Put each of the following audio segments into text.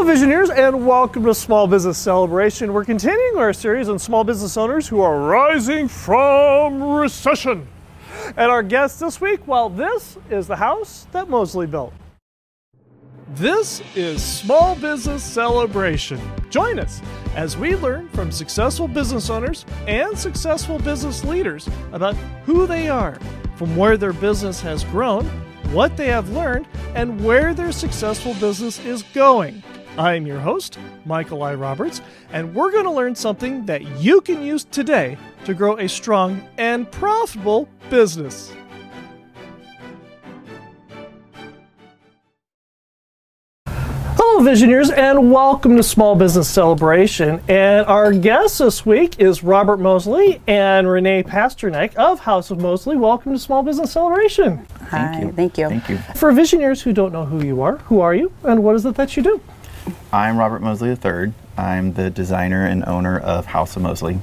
Hello, Visioneers, and welcome to Small Business Celebration. We're continuing our series on small business owners who are rising from recession. And our guest this week, well, this is the house that Mosley built. This is Small Business Celebration. Join us as we learn from successful business owners and successful business leaders about who they are, from where their business has grown, what they have learned, and where their successful business is going. I am your host, Michael I. Roberts, and we're going to learn something that you can use today to grow a strong and profitable business. Hello, Visioneers, and welcome to Small Business Celebration. And our guest this week is Robert Mosley and Renee Pasternak of House of Mosley. Welcome to Small Business Celebration. Hi, you. thank you. Thank you. For Visioneers who don't know who you are, who are you, and what is it that you do? I'm Robert Mosley III. I'm the designer and owner of House of Mosley.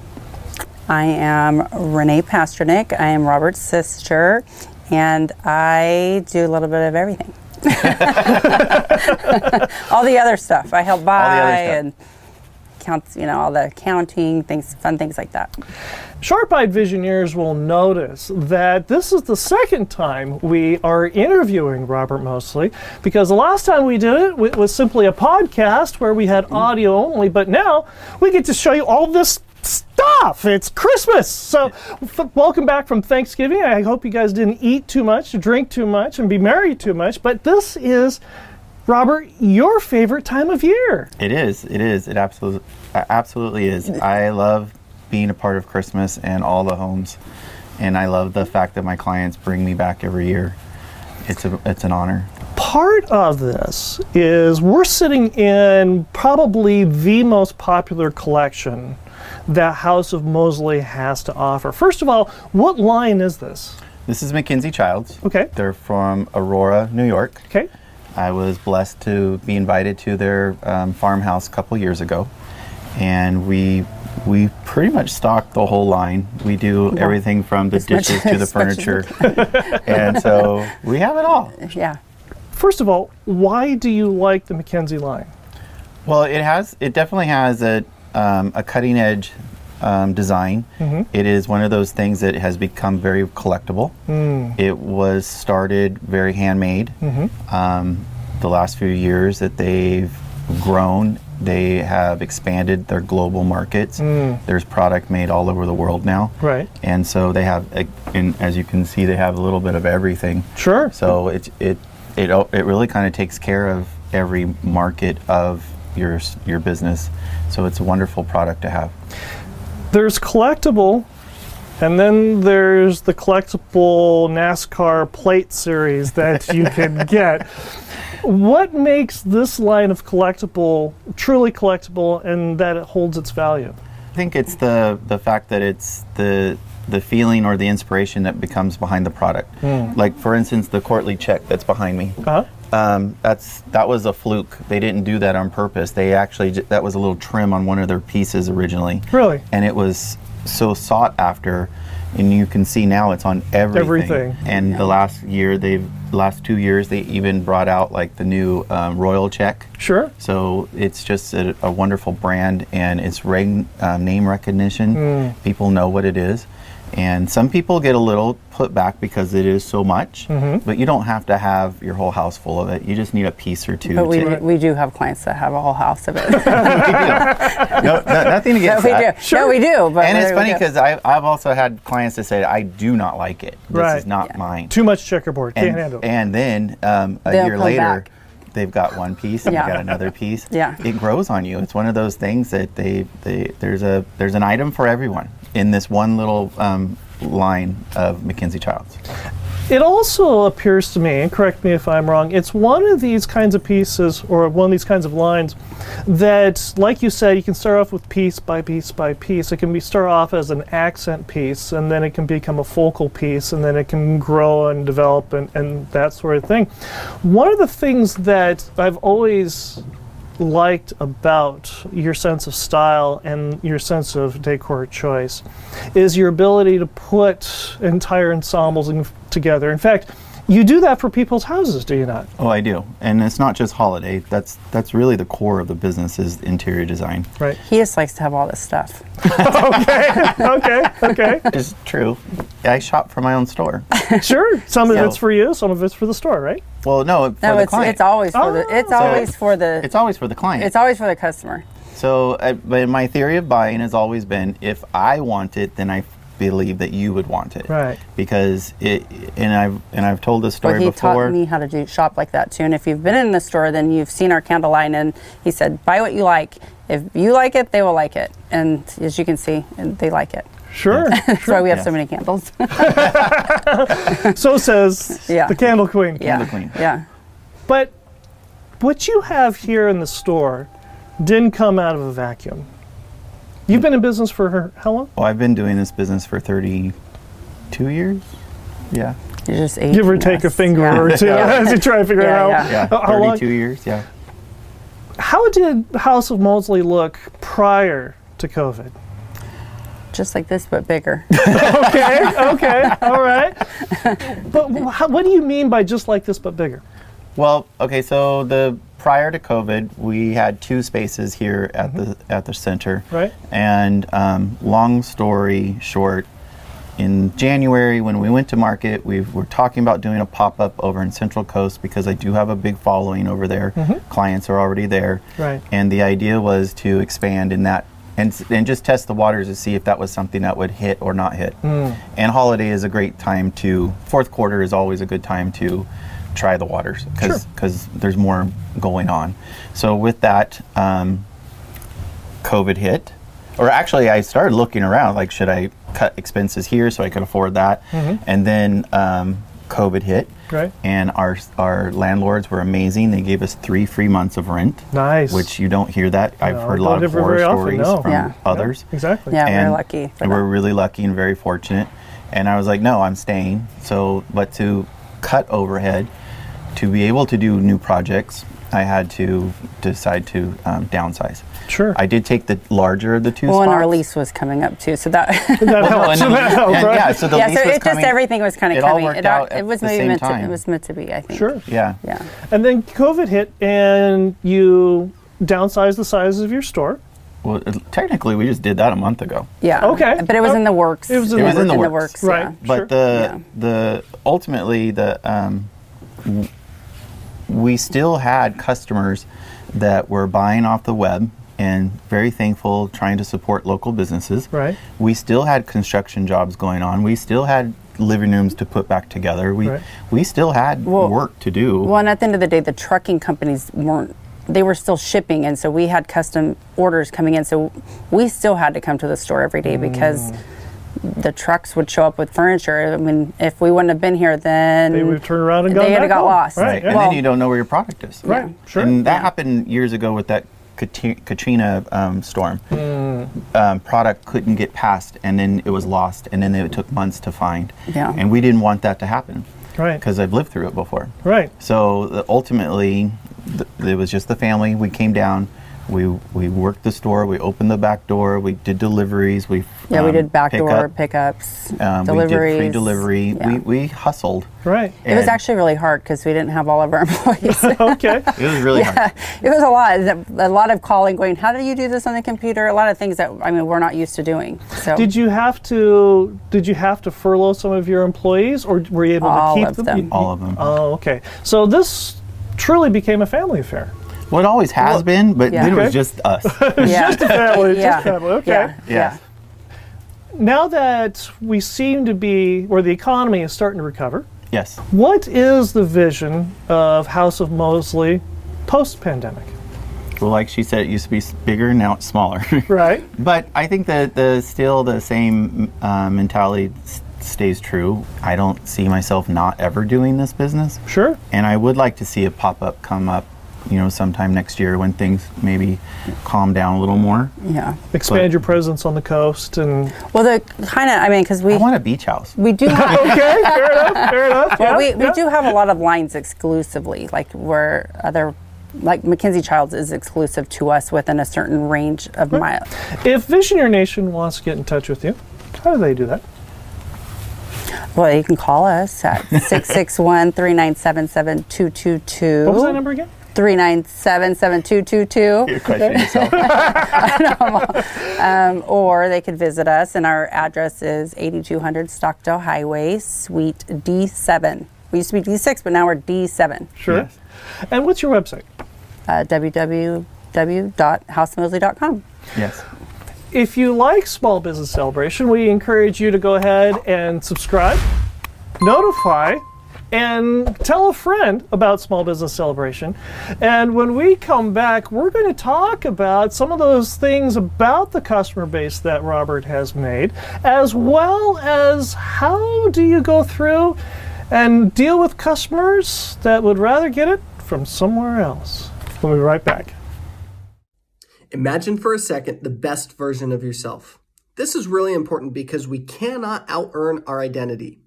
I am Renee Pasternak. I am Robert's sister, and I do a little bit of everything. all the other stuff. I help buy the other stuff. and counts, you know, all the counting, things, fun things like that. Sharp-eyed Visioneers will notice that this is the second time we are interviewing Robert Mosley because the last time we did it w- was simply a podcast where we had mm-hmm. audio only, but now we get to show you all this stuff. It's Christmas. So, f- welcome back from Thanksgiving. I hope you guys didn't eat too much, drink too much, and be merry too much, but this is Robert, your favorite time of year. It is. It is. It absolutely, absolutely is. I love being a part of Christmas and all the homes, and I love the fact that my clients bring me back every year. It's a, it's an honor. part of this is we're sitting in probably the most popular collection that House of Mosley has to offer. First of all, what line is this? This is Mackenzie Childs. Okay. They're from Aurora, New York. Okay. I was blessed to be invited to their um, farmhouse a couple years ago, and we we pretty much stock the whole line. We do everything from the As dishes to the as much as we furniture, and so we have it all. Yeah. First of all, why do you like the Mackenzie line? Well, it has it definitely has a um, a cutting edge um, design. It is one of those things that has become very collectible. It was started very handmade. Um, the last few years that they've grown, they have expanded their global markets. There's product made all over the world now. Right. And so they have, a- and as you can see, they have a little bit of everything. Sure. So it it it it really kind of takes care of every market of your your business. So it's a wonderful product to have. There's collectible, and then there's the collectible NASCAR plate series that you can get. What makes this line of collectible truly collectible and that it holds its value? I think it's the the fact that it's the the feeling or the inspiration that becomes behind the product. Hmm. Like for instance, the courtly check that's behind me. Huh? Um, that's that was a fluke. They didn't do that on purpose. They actually that was a little trim on one of their pieces originally. Really? And it was so sought after, and you can see now it's on everything. Everything. And the last year, they've last two years they even brought out like the new um, royal check. Sure. So it's just a, a wonderful brand, and it's reg, um, name recognition. People know what it is, and some people get a little put back because it is so much. But you don't have to have your whole house full of it. You just need a piece or two. But we, do, we do have clients that have a whole house of it. no, no, nothing no, against we do. that. No, we do. But And it's funny because I've also had clients that say, I do not like it. This Right. is not Yeah. mine. Too much checkerboard. Can't and, handle it. and then um, a They'll year later, back. they've got one piece and Yeah. they've got another piece. Yeah. It grows on you. It's one of those things that they, they there's a there's an item for everyone in this one little um, line of Mackenzie Childs. It also appears to me, and correct me if I'm wrong, it's one of these kinds of pieces or one of these kinds of lines that, like you said, you can start off with piece by piece by piece. It can be start off as an accent piece, and then it can become a focal piece, and then it can grow and develop and, and that sort of thing. One of the things that I've always liked about your sense of style and your sense of decor choice is your ability to put entire ensembles in, together. In fact, You do that for people's houses, do you not? Oh, I do, and it's not just holiday. That's that's really the core of the business is interior design. Right. He just likes to have all this stuff. okay. Okay. Okay. It's true. I shop for my own store. Sure. Some of it's for you. Some of it's for the store, right? Well, no, for No, the it's client. it's always for the it's Oh. always for the It's always for the client. it's always for the customer. So, uh, but my theory of buying has always been if I want it, then I believe that you would want it. Right. Because it, and I've and I've told this story But he before. taught me how to do shop like that too. And if you've been in the store, then you've seen our candle line. And he said, buy what you like. If you like it, they will like it. And as you can see, and they like it. Sure. That's why we have so many candles. so says Yeah. the Candle Queen. yeah, Candle queen. yeah. But what you have here in the store didn't come out of a vacuum. You've been in business for her, how long? Well, I've been doing this business for 32 years. Yeah. You're just aging Give or take a finger Yeah. or two as you try to figure Yeah, out yeah. Yeah. how, how long. 32 years. Yeah. How did House of Mosley look prior to COVID? Just like this, but bigger. Okay, okay, all right. But wh- how, what do you mean by just like this but bigger? Well, okay, so the prior to COVID, we had two spaces here at the at the center. Right. And um, long story short, in January when we went to market, we were talking about doing a pop up over in Central Coast because I do have a big following over there. Clients are already there. Right. And the idea was to expand in that. And, and just test the waters to see if that was something that would hit or not hit. And holiday is a great time to, fourth quarter is always a good time to try the waters because Sure. there's more going on. So with that, um, COVID hit, or actually, I started looking around like, should I cut expenses here so I could afford that? And then um, COVID hit, Right. and our our landlords were amazing. They gave us three free months of rent, Nice. which you don't hear that. I've No, heard a lot of horror very often, stories no. from Yeah. others. exactly. Yeah, we're And lucky. For we're that. really lucky and very fortunate. And I was like, no, I'm staying. So, but to cut overhead, to be able to do new projects, I had to decide to um, downsize. Sure. I did take the larger of the two well, and our lease was coming up too, so that that Well, helps. and the- that helps, and right? yeah, so the yeah, lease so was it coming, just everything was kind of it all worked it, out it at was the maybe same meant to. time. It was meant to be. I think. Sure. Yeah. Yeah. And then COVID hit, and you downsized the size of your store. Well, it- technically, we just did that a month ago. Yeah. Okay. But it was Oh, in the works. it was in It the was in the the works. works. Right. Yeah. But Sure. the Yeah. the ultimately the um, w- we still had customers that were buying off the web and very thankful trying to support local businesses. Right. We still had construction jobs going on. We still had living rooms to put back together. We Right. we still had Well- work to do. Well, and at the end of the day, the trucking companies weren't. They were still shipping, and so we had custom orders coming in. So we still had to come to the store every day because Mm. The trucks would show up with furniture. I mean, if we wouldn't have been here, then They would have turned around and They gone would've back got home. lost. Right. Right. yeah. And Well- then you don't know where your product is. Right. Sure. And that Yeah. happened years ago with that Katrina um, storm. Hmm. Um, product couldn't get past, and then it was lost, and then it took months to find. Yeah. And we didn't want that to happen right. because I've lived through it before. Right. So the, ultimately, th- it was just the family. We came down. We we worked the store. We opened the back door. We did deliveries. We yeah, we um, did back door pickup. pickups, Um, deliveries. We did free delivery. Yeah. We we hustled. Right. it was actually really hard because we didn't have all of our employees. Okay. It was really hard. it was a lot. A lot of calling, going, "How do you do this on the computer?" A lot of things that I mean we're not used to doing. So Did you have to? Did you have to furlough some of your employees, or were you able All to keep of them? them. You- All of them. Oh, okay. So this truly became a family affair. Well, it always has been, but Yeah. then it was just us. yeah. Just a family. yeah. Just family. Okay. Yeah. Yeah. Now that we seem to be, or the economy is starting to recover, yes. what is the vision of House of Mosley post-pandemic? Well, like she said, it used to be bigger, now it's smaller. Right. but I think that the still the same uh, mentality s- stays true. I don't see myself not ever doing this business, Sure. and I would like to see a pop up come up, you know, sometime next year when things maybe calm down a little more. Yeah. Expand But- your presence on the coast and. Well, the kind of I mean, because we I want a beach house. we do have Okay. fair enough. Fair enough. well, yeah, we, yeah. we do have a lot of lines exclusively, like where other like Mackenzie Childs is exclusive to us within a certain range of hmm. miles. If Visioneer Nation wants to get in touch with you, how do they do that? Well, you can call us at 661 397 7222. What was that number again? 397 7222. You're questioning yourself. Um, or they could visit us, and our address is 8200 Stockdale Highway, Suite D7. We used to be D6, but now we're D7. Sure. Yes. And what's your website? Uh, www.housemosley.com. yes. If you like Small Business Celebration, we encourage you to go ahead and subscribe, notify, and tell a friend about Small Business Celebration. And when we come back, we're going to talk about some of those things about the customer base that Robert has made, as well as how do you go through and deal with customers that would rather get it from somewhere else. We'll be right back. Imagine for a second the best version of yourself. This is really important because we cannot out earn our identity.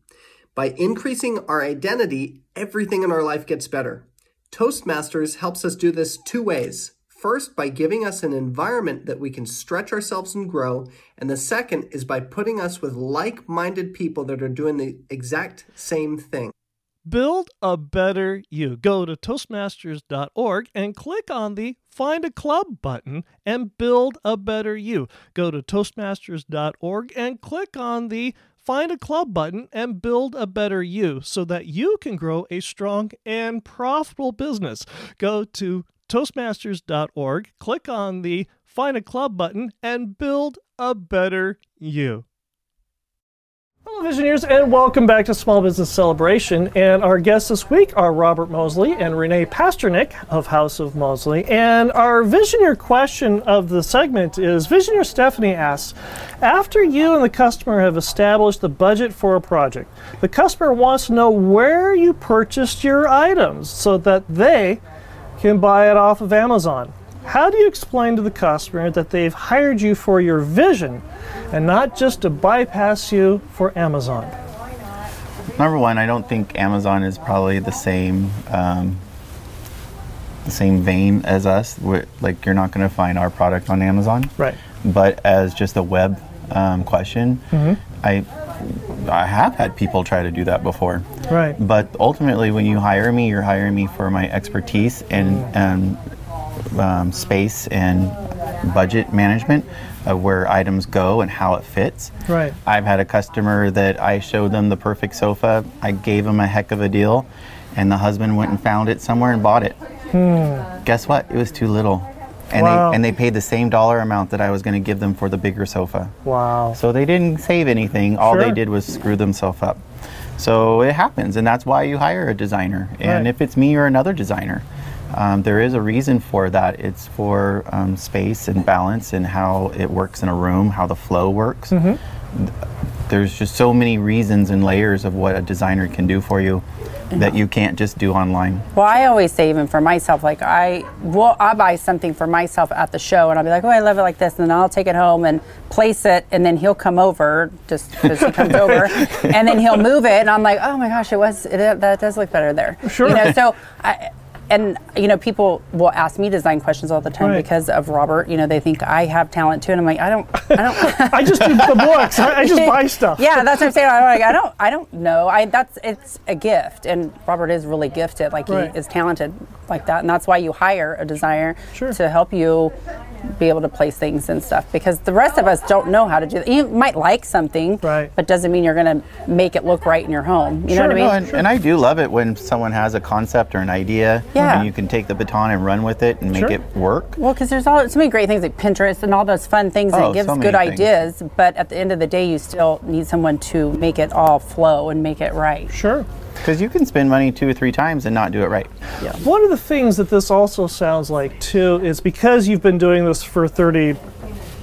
By increasing our identity, everything in our life gets better. Toastmasters helps us do this two ways. First, by giving us an environment that we can stretch ourselves and grow. And the second is by putting us with like minded people that are doing the exact same thing. Build a better you. Go to Toastmasters.org and click on the Find a Club button and build a better you. Go to Toastmasters.org and click on the Find a Club button and build a better you so that you can grow a strong and profitable business. Go to Toastmasters.org, click on the Find a Club button, and build a better you. Hello, Visioneers, and welcome back to Small Business Celebration. And our guests this week are Robert Mosley and Renee Pasternak of House of Mosley. And our Visioneer question of the segment is Visioneer Stephanie asks After you and the customer have established the budget for a project, the customer wants to know where you purchased your items so that they can buy it off of Amazon. How do you explain to the customer that they've hired you for your vision and not just to bypass you for Amazon? Number one, I don't think Amazon is probably the same um, the same vein as us. We're, like you're not going to find our product on Amazon. Right. But as just a web um, question, I I have had people try to do that before. Right. But ultimately, when you hire me, you're hiring me for my expertise in um, um, space and budget management of where items go and how it fits. Right. I've had a customer that I showed them the perfect sofa. I gave them a heck of a deal, and the husband went and found it somewhere and bought it. Hmm. Guess what? It was too little. And. Wow. they, and they paid the same dollar amount that I was going to give them for the bigger sofa. Wow. So they didn't save anything. All Sure. they did was screw themselves up. So it happens, and that's why you hire a designer. And Right. if it's me or another designer, um, there is a reason for that. It's for um, space and balance and how it works in a room, how the flow works. Mm-hmm. There's just so many reasons and layers of what a designer can do for you that you can't just do online. Well, I always say even for myself, like I will, I buy something for myself at the show, and I'll be like, oh, I love it like this, and then I'll take it home and place it, and then he'll come over just because he comes over, and then he'll move it, and I'm like, oh my gosh, it was it, that does look better there. Sure. You know, so I. And you know, people will ask me design questions all the time Right. because of Robert. You know, they think I have talent too, and I'm like, I don't, I don't. I just do the books. I, I just buy stuff. Yeah, that's what I'm saying. I'm like, I don't, I don't know. I that's it's a gift, and Robert is really gifted. Like Right. he is talented like that, and that's why you hire a designer Sure. to help you be able to place things and stuff. Because the rest of us don't know how to do that. You might like something, Right. but doesn't mean you're going to make it look right in your home. You know what I Sure. mean? No, and, and I do love it when someone has a concept or an idea Yeah. and you can take the baton and run with it and make Sure. it work. Well, because there's all so many great things like Pinterest and all those fun things, and Oh, it gives so good things. ideas. But at the end of the day, you still need someone to make it all flow and make it right. Sure. Because you can spend money two or three times and not do it right. Yeah. One of the things that this also sounds like too is because you've been doing this for 30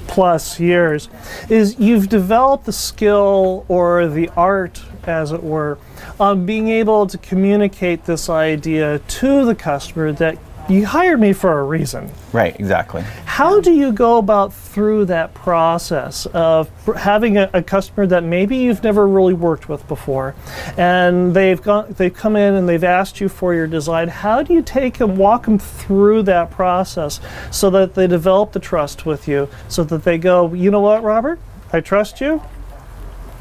plus years is you've developed the skill or the art as it were on being able to communicate this idea to the customer that you hired me for a reason Right, exactly. how do you go about through that process of having a, a customer that maybe you've never really worked with before, and they've gone, they've come in and they've asked you for your design? How do you take and walk them through that process so that they develop the trust with you, so that they go, you know what, Robert, I trust you.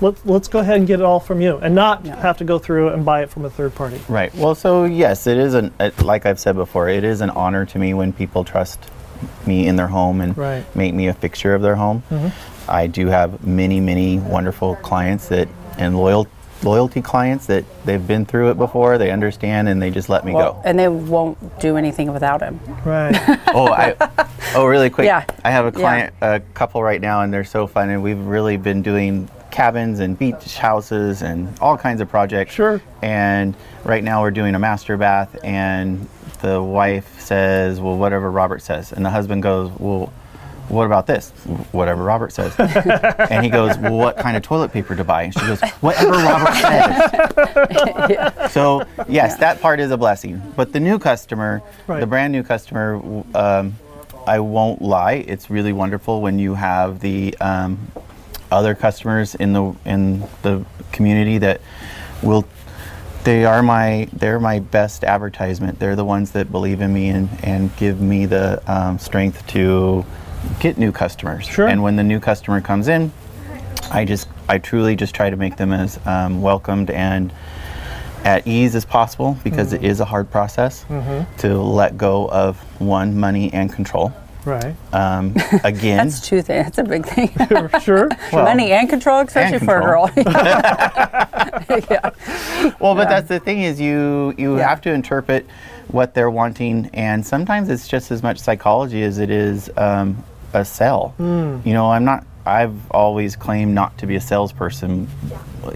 Let's let's go ahead and get it all from you, and not Yeah. have to go through and buy it from a third party. Right. Well, so yes, it is an it, like I've said before, it is an honor to me when people trust me in their home and Right. make me a fixture of their home. Mm-hmm. I do have many, many wonderful clients that and loyal loyalty clients that they've been through it before. They understand and they just let me Well, go. and they won't do anything without him. Right. oh, I oh really quick. Yeah. I have a Yeah. client, a couple right now, and they're so fun. And we've really been doing cabins and beach houses and all kinds of projects. Sure. And right now we're doing a master bath, and the wife says, "Well, whatever Robert says," and the husband goes, "Well." What about this? Whatever Robert says. and he goes, Well, what kind of toilet paper to buy? And she goes, Whatever Robert says. So, yes, that part is a blessing. But the new customer, Right. the brand new customer, um, I won't lie, it's really wonderful when you have the um, other customers in the in the community that will. They are my they're my best advertisement. They're the ones that believe in me and, and give me the um, strength to get new customers. Sure. And when the new customer comes in, I just I truly just try to make them as um, welcomed and at ease as possible because it is a hard process to let go of one money and control. Right. Um, again, That's two things. That's a big thing. sure. well, Money and control, especially for a girl. yeah. well, but yeah. that's the thing is you you Yeah. have to interpret what they're wanting, and sometimes it's just as much psychology as it is um, a sell. Hmm. You know, I'm not. I've always claimed not to be a salesperson.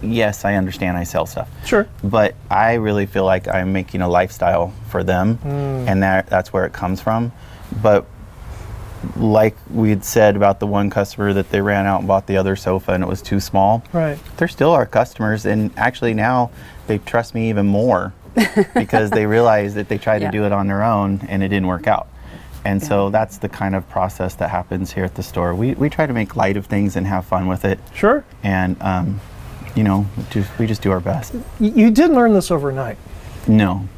Yes, I understand I sell stuff. Sure. but I really feel like I'm making a lifestyle for them, Hmm. and that that's where it comes from. But like we had said about the one customer that they ran out and bought the other sofa and it was too small, Right. they're still our customers, and actually now they trust me even more because they realize that they tried Yeah. to do it on their own and it didn't work out. And so that's the kind of process that happens here at the store. We, we try to make light of things and have fun with it, Sure. and um, you know, just, we just do our best. You didn't learn this overnight. No,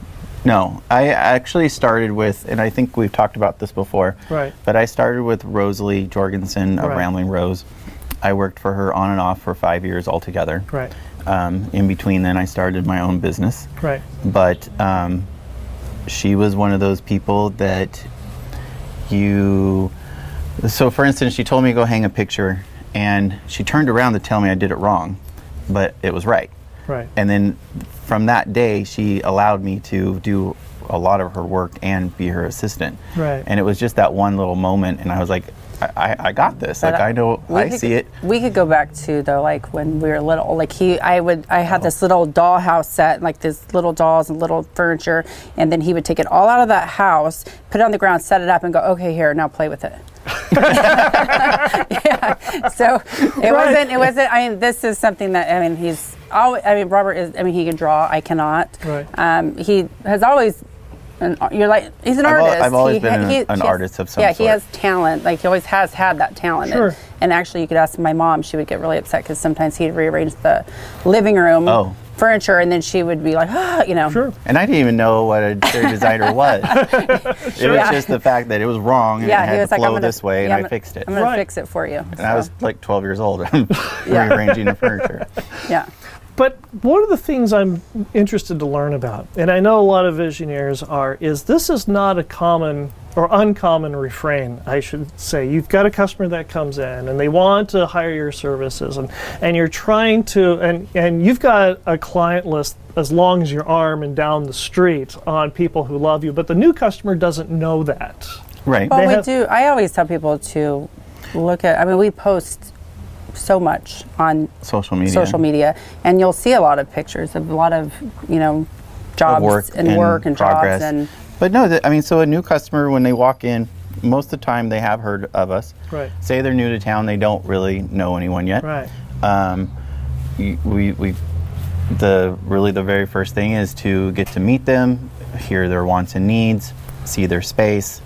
no. I actually started with, and I think we've talked about this before. Right. But I started with Rosalie Jorgensen of Right. Rambling Rose. I worked for her on and off for five years altogether. Right. Um, in between, then I started my own business. Right. But um, she was one of those people that you. So, for instance, she told me to go hang a picture, and she turned around to tell me I did it wrong, but it was right. Right. And then from that day, she allowed me to do a lot of her work and be her assistant. Right. And it was just that one little moment, and I was like, I, I, I got this. Like, But, uh, I know, I could- see it. We could go back to though, like when we were little. Like he, I would, I had this little dollhouse set, like this little dolls and little furniture, and then he would take it all out of that house, put it on the ground, set it up, and go, okay, here, now play with it. Yeah. So it wasn't. It wasn't. I mean, this is something that I mean, he's always. I mean, Robert is. I mean, he can draw. I cannot. Right. Um, he has always. An, you're like he's an I've al- artist. I've always He- been an- he- an he has- artist of some Yeah, he has talent. Like he always has had that talent. Sure. And, and actually, you could ask my mom. She would get really upset because sometimes he'd rearrange the living room Oh. Furniture, and then she would be like, ah, you know. Sure. And I didn't even know what a interior designer was. It was Yeah. just the fact that it was wrong and Yeah, it had to like, flow I'm gonna, this way, yeah, and I'm I gonna- fixed it. I'm gonna Right. fix it for you. and I was like 12 years old, Yeah. rearranging the furniture. yeah. But one of the things I'm interested to learn about, and I know a lot of visioneers are, is this is not a common or uncommon refrain, I should say. You've got a customer that comes in and they want to hire your services and, and you're trying to and, and you've got a client list as long as your arm and down the street on people who love you, but the new customer doesn't know that. Right. Well, They we have- do. I always tell people to look at. I mean, we post so much on Social media. social media, and you'll see a lot of pictures of a lot of you know jobs of work and, work and progress. jobs and but no, th- I mean, so a new customer when they walk in, most of the time they have heard of us. Right. Say they're new to town, they don't really know anyone yet. Right. Um, we we the really the very first thing is to get to meet them, hear their wants and needs, see their space,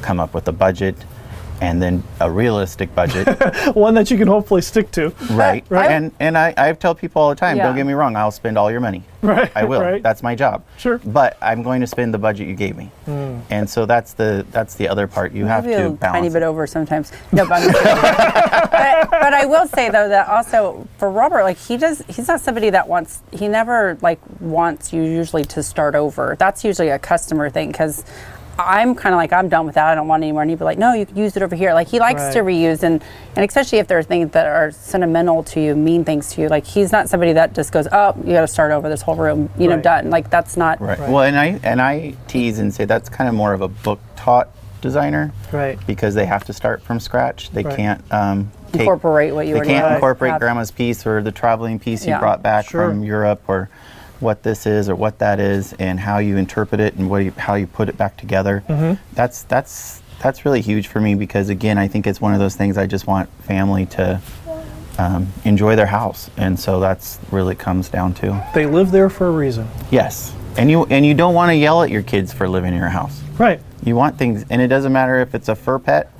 come up with a budget, and then a realistic budget, One that you can hopefully stick to. right? Right. And and I, I tell people all the time, Yeah. don't get me wrong, I'll spend all your money. Right, I will. right. That's my job. Sure. But I'm going to spend the budget you gave me. Hmm. And so that's the that's the other part. You have Maybe to a balance. tiny bit over sometimes. No, but, I'm just kidding. but, but I will say though that also for Robert, like he does, he's not somebody that wants. He never like wants you usually to start over. That's usually a customer thing because. I'm kind of like I'm done with that. I don't want it anymore. And he'd be like, "No, you can use it over here." Like he likes to reuse, and and especially if there are things that are sentimental to you, mean things to you. Like he's not somebody that just goes, "Oh, you got to start over this whole room," you know, Right. done. Like that's not. Right. Well, and I and I tease and say that's kind of more of a book taught designer, Right. Because they have to start from scratch. They Right. can't um, take, Incorporate what you They can't incorporate have. grandma's piece or the traveling piece you Yeah. brought back Sure. from Europe or what this is or what that is and how you interpret it and what you, how you put it back together. Mm-hmm. That's that's that's really huge for me because again, I think it's one of those things I just want family to. Um, enjoy their house, and so that's really comes down to They live there for a reason. Yes, and you and you don't want to yell at your kids for living in your house. Right. You want things, and it doesn't matter if it's a fur pet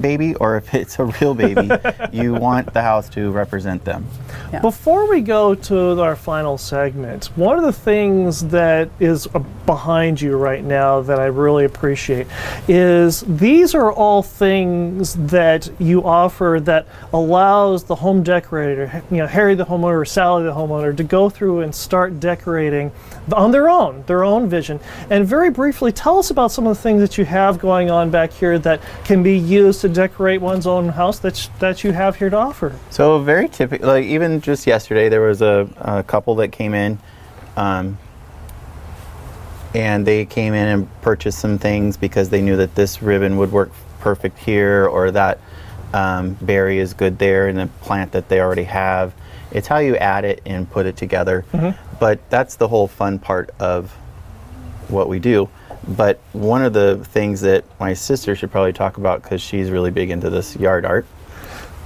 baby or if it's a real baby. you want the house to represent them. Yeah. Before we go to our final segment, one of the things that is behind you right now that I really appreciate is these are all things that you offer that allows the home decorator, you know, Harry the homeowner or Sally the homeowner, to go through and start decorating on their own, their own vision. And very briefly, tell us about some of the things that you have going on back here that can be used to decorate one's own house that, that you have here to offer. So very typical. Like even just yesterday, there was a, a couple that came in, um, and they came in and purchased some things because they knew that this ribbon would work perfect here, or that um, berry is good there in the plant that they already have. It's how you add it and put it together. But that's the whole fun part of what we do. But one of the things that my sister should probably talk about because she's really big into this yard art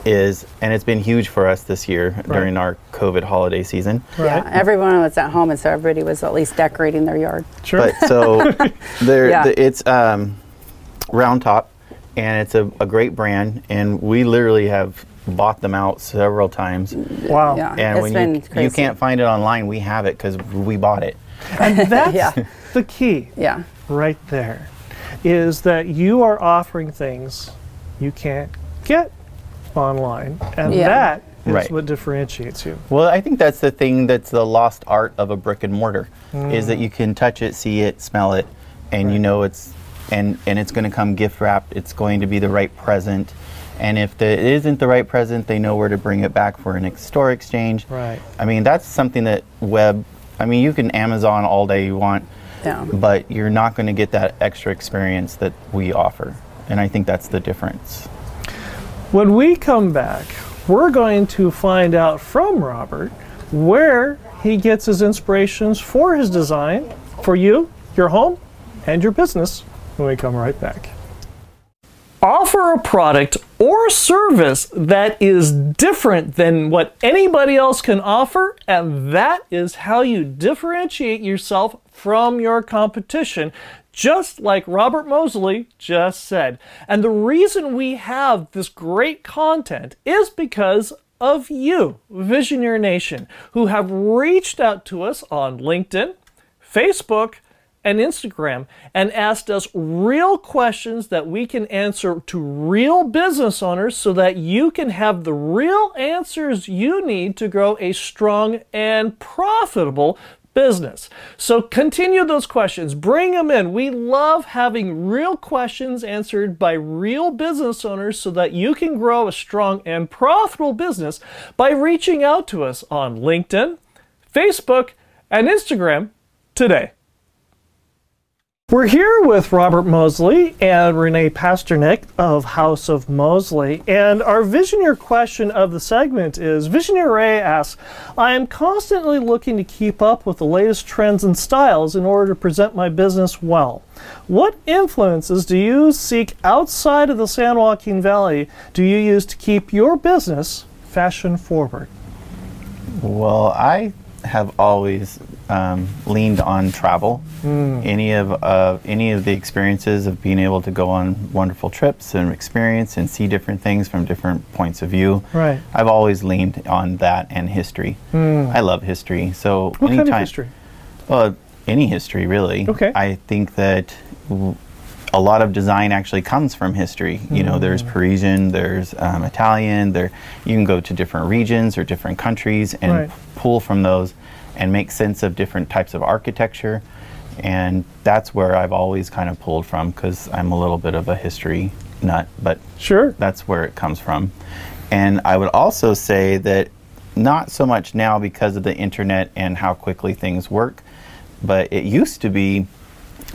is, and it's been huge for us this year during our COVID holiday season. Yeah, everyone was at home, and so everybody was at least decorating their yard. Sure. But so there, Yeah. the, it's um, Round Top, and it's a, a great brand, and we literally have bought them out several times. wow. Yeah, And it's when been you, crazy. you can't find it online, we have it because we bought it. And that's Yeah. the key Yeah, right there is that you are offering things you can't get online. And Yeah. that is Right. what differentiates you. Well, I think that's the thing that's the lost art of a brick and mortar is that mm. you can touch it, see it, smell it, and you know it's and and it's going to come gift wrapped. It's going to be the right present. And if the, it isn't the right present, they know where to bring it back for an ex- store exchange. Right. I mean, that's something that web. I mean, you can Amazon all day you want, Yeah. but you're not going to get that extra experience that we offer. And I think that's the difference. When we come back, we're going to find out from Robert where he gets his inspirations for his design for you, your home, and your business when we come right back. Offer a product or service that is different than what anybody else can offer, and that is how you differentiate yourself from your competition, just like Robert Mosley just said. And the reason we have this great content is because of you, Visioneer Nation, who have reached out to us on LinkedIn, Facebook, and Instagram and asked us real questions that we can answer to real business owners so that you can have the real answers you need to grow a strong and profitable business. So continue those questions, bring them in. We love having real questions answered by real business owners so that you can grow a strong and profitable business by reaching out to us on LinkedIn, Facebook, and Instagram today. We're here with Robert Mosley and Renee Pasternak of House of Mosley. And our Visioneer question of the segment is Visioneer Ray asks, I am constantly looking to keep up with the latest trends and styles in order to present my business well. What influences do you seek outside of the San Joaquin Valley do you use to keep your business fashion forward? Well, I have always um, leaned on travel. Any of uh, any of the experiences of being able to go on wonderful trips and experience and see different things from different points of view. Right. I've always leaned on that and history. I love history. So What anytime, kind of history? well, any history really. Okay. I think that w- a lot of design actually comes from history. You know, there's Mm. Parisian, there's um, Italian. There, you can go to different regions or different countries and Right. pull from those and make sense of different types of architecture. And that's where I've always kind of pulled from because I'm a little bit of a history nut, but Sure. that's where it comes from. And I would also say that not so much now because of the internet and how quickly things work, but it used to be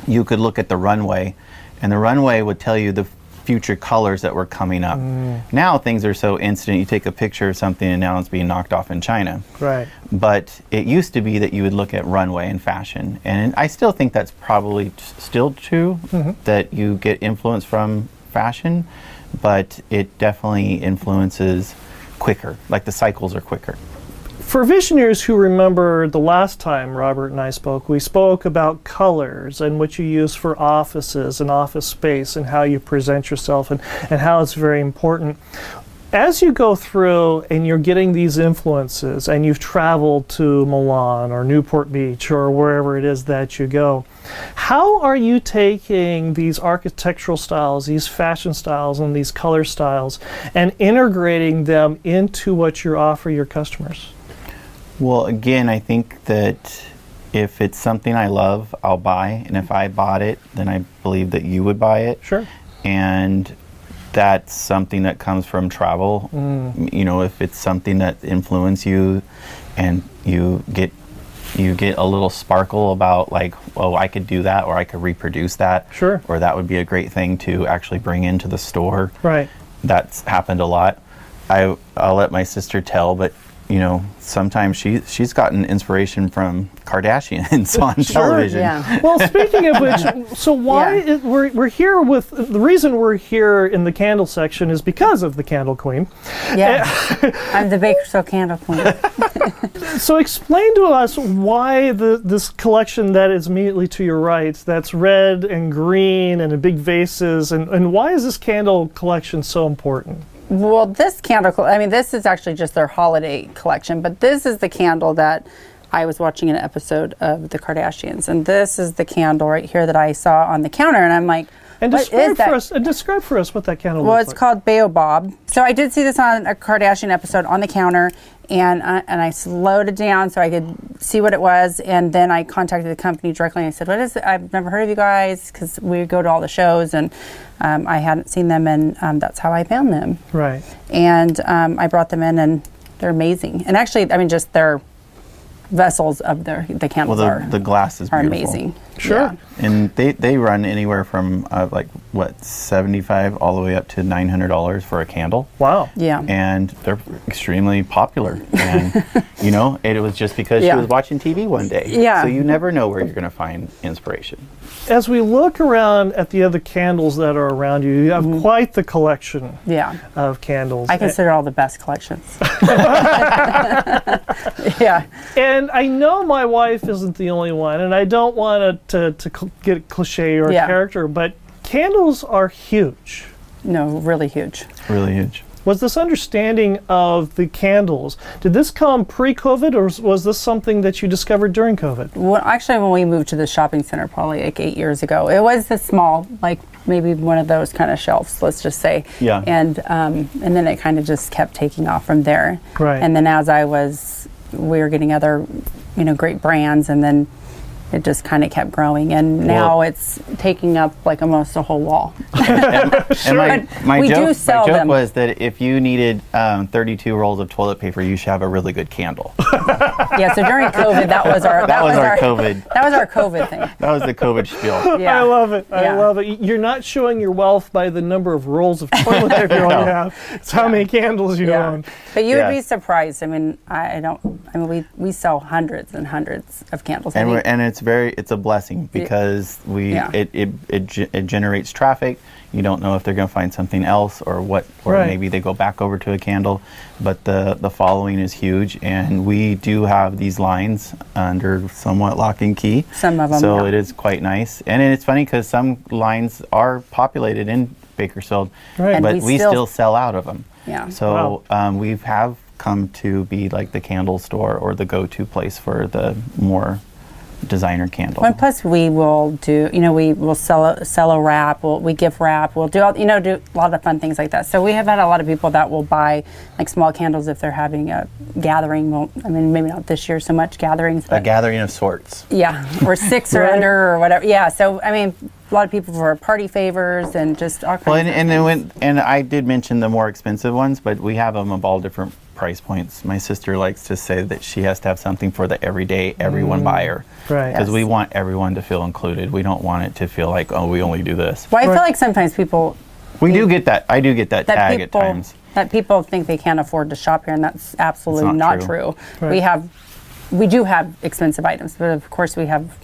you could look at the runway and the runway would tell you the future colors that were coming up. Mm. Now things are so instant. You take a picture of something and now it's being knocked off in China. Right. But it used to be that you would look at runway and fashion, and I still think that's probably t- still true mm-hmm. that you get influence from fashion, but it definitely influences quicker. Like the cycles are quicker. For visioneers who remember the last time Robert and I spoke, we spoke about colors and what you use for offices and office space and how you present yourself and, and how it's very important. As you go through and you're getting these influences and you've traveled to Milan or Newport Beach or wherever it is that you go, how are you taking these architectural styles, these fashion styles, and these color styles and integrating them into what you offer your customers? Well, again, I think that if it's something I love, I'll buy, and if I bought it, then I believe that you would buy it. Sure. and that's something that comes from travel. M- You know, if it's something that influences you, and you get you get a little sparkle about like, oh, I could do that, or I could reproduce that, Sure. or that would be a great thing to actually bring into the store. Right. That's happened a lot. I I'll let my sister tell, but you know, sometimes she she's gotten inspiration from Kardashians on television. Yeah. Well, speaking of which, so why Yeah. i- we're, we're here with the reason we're here in the candle section is because of the Candle Queen. Yeah. Eh, I'm the Bakersfield Candle Queen. So explain to us why the this collection that is immediately to your right, that's red and green and in big vases, and, and why is this candle collection so important? Well, this candle, I mean, this is actually just their holiday collection, but this is the candle that I was watching an episode of The Kardashians. And this is the candle right here that I saw on the counter. And I'm like, And what is describe that? for us and describe for us what that candle Well, it's like. called Baobab. So I did see this on a Kardashian episode on the counter, and I, and I slowed it down so I could see what it was, and then I contacted the company directly. and I said, "What is it? I've never heard of you guys because we go to all the shows, and um, I hadn't seen them, and um, that's how I found them. right. And um, I brought them in, and they're amazing. And actually, I mean, just their vessels of their the Well, candles the, are the glass is are beautiful. amazing. Sure. Yeah. And they, they run anywhere from uh, like what seventy five all the way up to nine hundred dollars for a candle, Wow. Yeah. and they're extremely popular. And you know, it was just because Yeah. she was watching TV one day. Yeah. So you never know where you're going to find inspiration. As we look around at the other candles that are around you, you have quite the collection Yeah. of candles. I consider all the best collections. yeah. And I know my wife isn't the only one, and I don't want to, to cl- get cliche or Yeah. character, but candles are huge. No, really huge. Really huge. Was this understanding of the candles, did this come pre COVID or was- was this something that you discovered during COVID? Well, actually, when we moved to the shopping center, probably like eight years ago, it was a small, like maybe one of those kind of shelves, let's just say. Yeah. And um, and then it kind of just kept taking off from there. Right. And then as I was, we were getting other, you know, great brands, and then it just kind of kept growing, and now Well- it's taking up like almost a whole wall. And my, But my we do joke, sell my joke them. was that if you needed um, 32 rolls of toilet paper, you should have a really good candle. yeah. So during COVID, that was our That was our COVID. That was our COVID thing. That was the COVID spiel. Yeah. I love it. I Yeah. love it. You're not showing your wealth by the number of rolls of toilet paper you have. It's how many candles you Yeah. own. But you Yeah. would be surprised. I mean, I, I don't. I mean, we we sell hundreds and hundreds of candles. And, we're, and it's very it's a blessing because we Yeah. it, it, it, it generates traffic. You don't know if they're going to find something else or what, or Right. maybe they go back over to a candle. But the the following is huge, and we do have these lines under somewhat lock and key. Some of 'em, So yeah. it is quite nice, and it's funny because some lines are populated in Bakersfield, Right. But we we still- still, sell out of them. Yeah. So um, we have come to be like the candle store or the go-to place for the more designer candle. Well, and plus we will do, you know, we will sell a, sell a wrap, we'll, we gift wrap, we'll do, all, you know, do a lot of fun things like that. So we have had a lot of people that will buy like small candles if they're having a gathering. Well, I mean, maybe not this year so much gatherings, a gathering of sorts. yeah, or six or under or whatever. Yeah. So I mean, a lot of people for party favors and just all kinds. Well, and, and then when and I did mention the more expensive ones, but we have them of all different price points. My sister likes to say that she has to have something for the everyday everyone mm. buyer. Right. Because we want everyone to feel included. We don't want it to feel like, oh, we only do this. well, I Right. feel like sometimes people We do get that. I do get that, that tag people at times. that people think they can't afford to shop here, and that's absolutely It's not not, true. true. Right. We have, we do have expensive items, but of course we have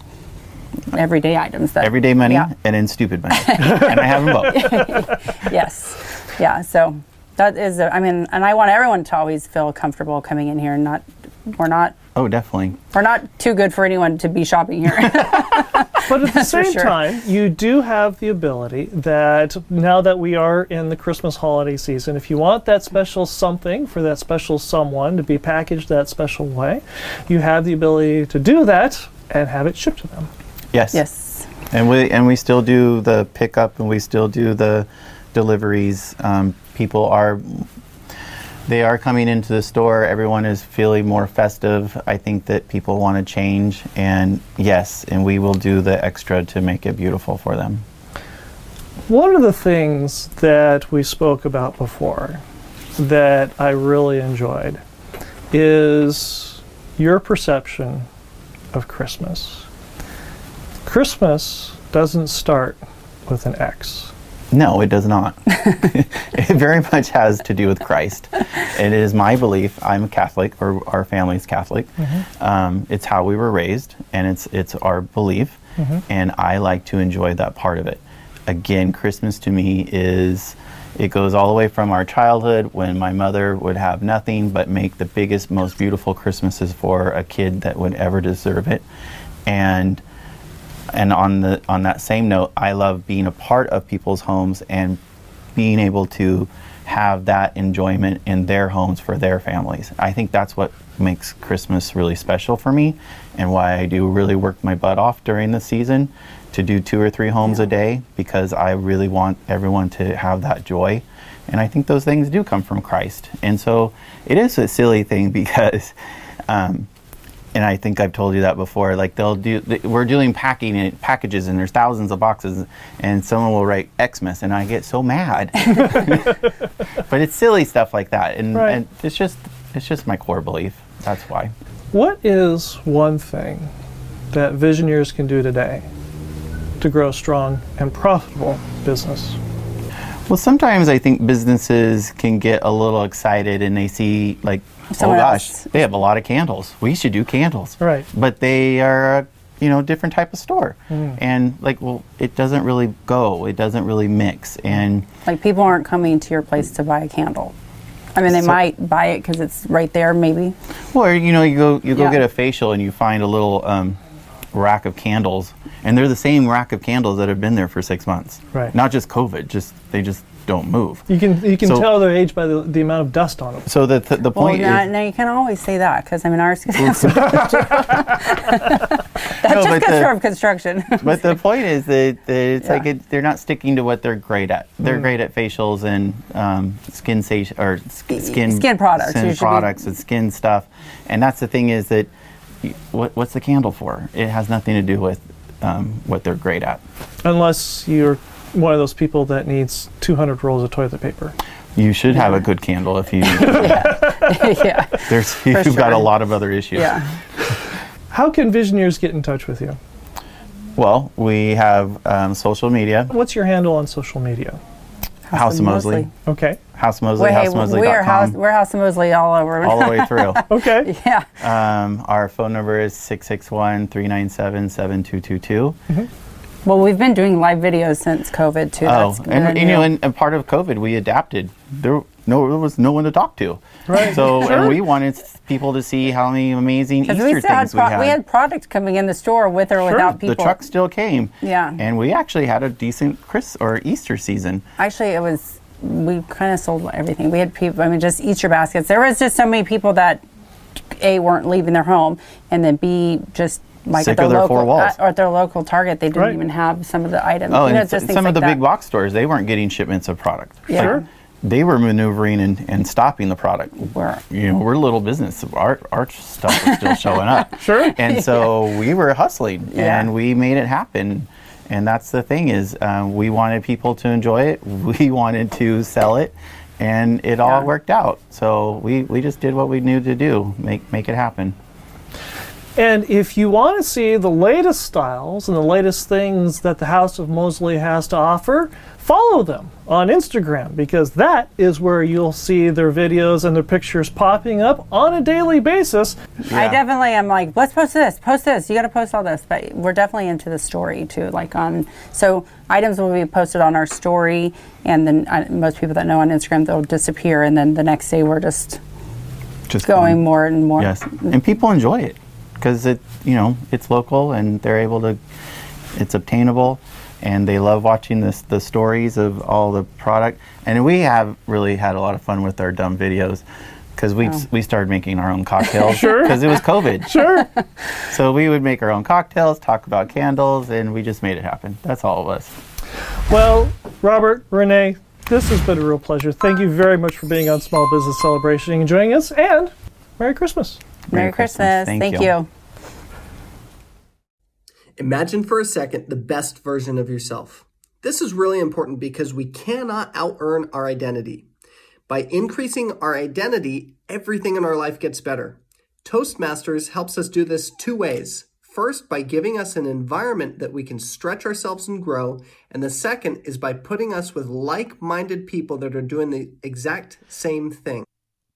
everyday items that Everyday money Yeah. and then stupid money. and I have them both. yes, yeah. So that is, a, I mean, and I want everyone to always feel comfortable coming in here, and not we're not Oh, definitely. we're not too good for anyone to be shopping here. But at the same sure. time, you do have the ability that now that we are in the Christmas holiday season, if you want that special something for that special someone to be packaged that special way, you have the ability to do that and have it shipped to them. Yes. yes. And we and we still do the pickup and we still do the deliveries. Um, people are they are coming into the store. Everyone is feeling more festive. I think that people want to change, and yes, and we will do the extra to make it beautiful for them. One of the things that we spoke about before that I really enjoyed is your perception of Christmas. Christmas doesn't start with an X. No, it does not. it very much has to do with Christ. It is my belief. I'm a Catholic, or our family's Catholic. Um, it's how we were raised, and it's it's our belief, and I like to enjoy that part of it. Again, Christmas to me is. It goes all the way from our childhood when my mother would have nothing but make the biggest, most beautiful Christmases for a kid that would ever deserve it. And and on the on that same note, I love being a part of people's homes and being able to have that enjoyment in their homes for their families. I think that's what makes Christmas really special for me and why I do really work my butt off during the season to do two or three homes a day because I really want everyone to have that joy. And I think those things do come from Christ. And so it is a silly thing because um, and I think I've told you that before. Like they'll do, th- we're doing packing and packages, and there's thousands of boxes, and someone will write Xmas, and I get so mad. but it's silly stuff like that, and, Right. and it's just, it's just my core belief. That's why. What is one thing that Visioneers can do today to grow a strong and profitable business? Well, sometimes I think businesses can get a little excited, and they see like, Someone oh gosh, else. they have a lot of candles. We should do candles. Right. But they are. a You know, different type of store, Mm. and like, well, it doesn't really go. It doesn't really mix, and Like people aren't coming to your place to buy a candle. I mean, they So- might buy it because it's right there, maybe. Or you know, you go you go Yeah. get a facial and you find a little um, rack of candles, and they're the same rack of candles that have been there for six months. Right. Not just COVID, just they just don't move. You can you can So- tell their age by the, the amount of dust on them. So the th- the Well, point now, is, now you can always say that because I mean ours have some. that No, just but comes the- from construction. but the point is that, that it's like it, they're not sticking to what they're great at. They're great at facials and um, skin sa- or sk- skin skin products, skin you should be- products and skin stuff. And that's the thing is that y- what, what's the candle for? It has nothing to do with um, what they're great at. Unless you're one of those people that needs 200 rolls of toilet paper. You should have a good candle if you yeah, there's you've got a lot of other issues. yeah. How can Visioneers get in touch with you? Well, we have um, social media. What's your handle on social media? House of Mosley. Okay. House Mosley, Wait, hey, housemosley.com, we're House, we're House Mosley all over. all the way through. Okay. yeah. Um, our phone number is 661 397 7222. Well, we've been doing live videos since COVID too. Oh, That's and, been you know, and, and part of COVID, we adapted. There, no, there was no one to talk to. Right. So, Sure. and we wanted people to see how many amazing Easter we still had, things we had. we had product coming in the store with or without people. the truck still came. Yeah. And we actually had a decent Chris or Easter season. Actually, it was we kind of sold everything. We had people. I mean, just Easter baskets. There was just so many people that a weren't leaving their home, and then b just like Sick at their of their local four walls. at, or at their local Target, they didn't Right. even have some of the items. Oh, you know, and just s- things some like of the that. big box stores, they weren't getting shipments of product. Yeah. Sure. They were maneuvering and, and stopping the product. We're- you know, we're a little business. Our, our stuff was still showing up. Sure. And so we were hustling Yeah. and we made it happen. And that's the thing is uh, we wanted people to enjoy it. We wanted to sell it and it all Yeah. worked out. So we, we just did what we knew to do, make, make it happen. And if you want to see the latest styles and the latest things that the House of Mosley has to offer, follow them on Instagram because that is where you'll see their videos and their pictures popping up on a daily basis. I definitely am like, let's post this, post this. You got to post all this, but we're definitely into the story too. Like on, so items will be posted on our story, and then uh, most people that know on Instagram they'll disappear, and then the next day we're just Just going more and more. Yes, and people enjoy it because it, you know, it's local and they're able to, it's obtainable, and they love watching this the stories of all the product. And we have really had a lot of fun with our dumb videos because we oh. we started making our own cocktails Sure. because it was COVID. Sure. So we would make our own cocktails, talk about candles, and we just made it happen. That's all it was. well, Robert, Renee, this has been a real pleasure. Thank you very much for being on Small Business Celebration and joining us, and Merry Christmas. Merry, Merry Christmas. Christmas. Thank, Thank you. you. Imagine for a second the best version of yourself. This is really important because we cannot out earn our identity. By increasing our identity, everything in our life gets better. Toastmasters helps us do this two ways. First, by giving us an environment that we can stretch ourselves and grow. And the second is by putting us with like minded people that are doing the exact same thing.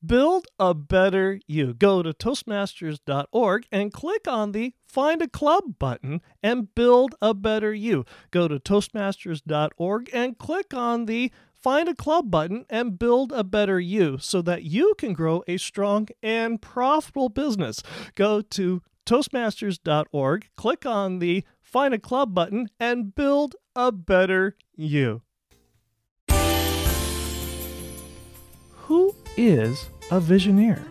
Build a better you. Go to Toastmasters.org and click on the Find a Club button and build a better you. Go to Toastmasters.org and click on the Find a Club button and build a better you so that you can grow a strong and profitable business. Go to Toastmasters.org, click on the Find a Club button, and build a better you. Who is a visioneer?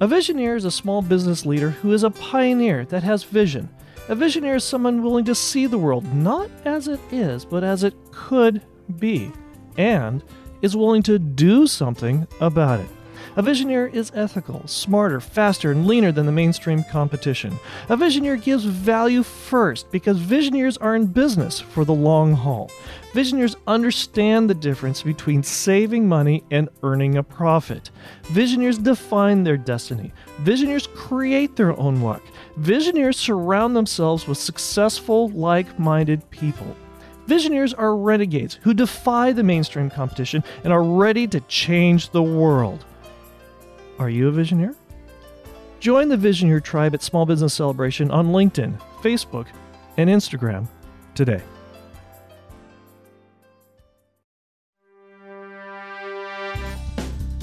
A visioneer is a small business leader who is a pioneer that has vision. A visioneer is someone willing to see the world not as it is, but as it could be, and is willing to do something about it. A visioneer is ethical, smarter, faster, and leaner than the mainstream competition. A visioneer gives value first because visioneers are in business for the long haul. Visioneers understand the difference between saving money and earning a profit. Visioneers define their destiny. Visioneers create their own luck. Visioneers surround themselves with successful, like minded people. Visioneers are renegades who defy the mainstream competition and are ready to change the world. Are you a visioneer? Join the Visioneer tribe at Small Business Celebration on LinkedIn, Facebook, and Instagram today.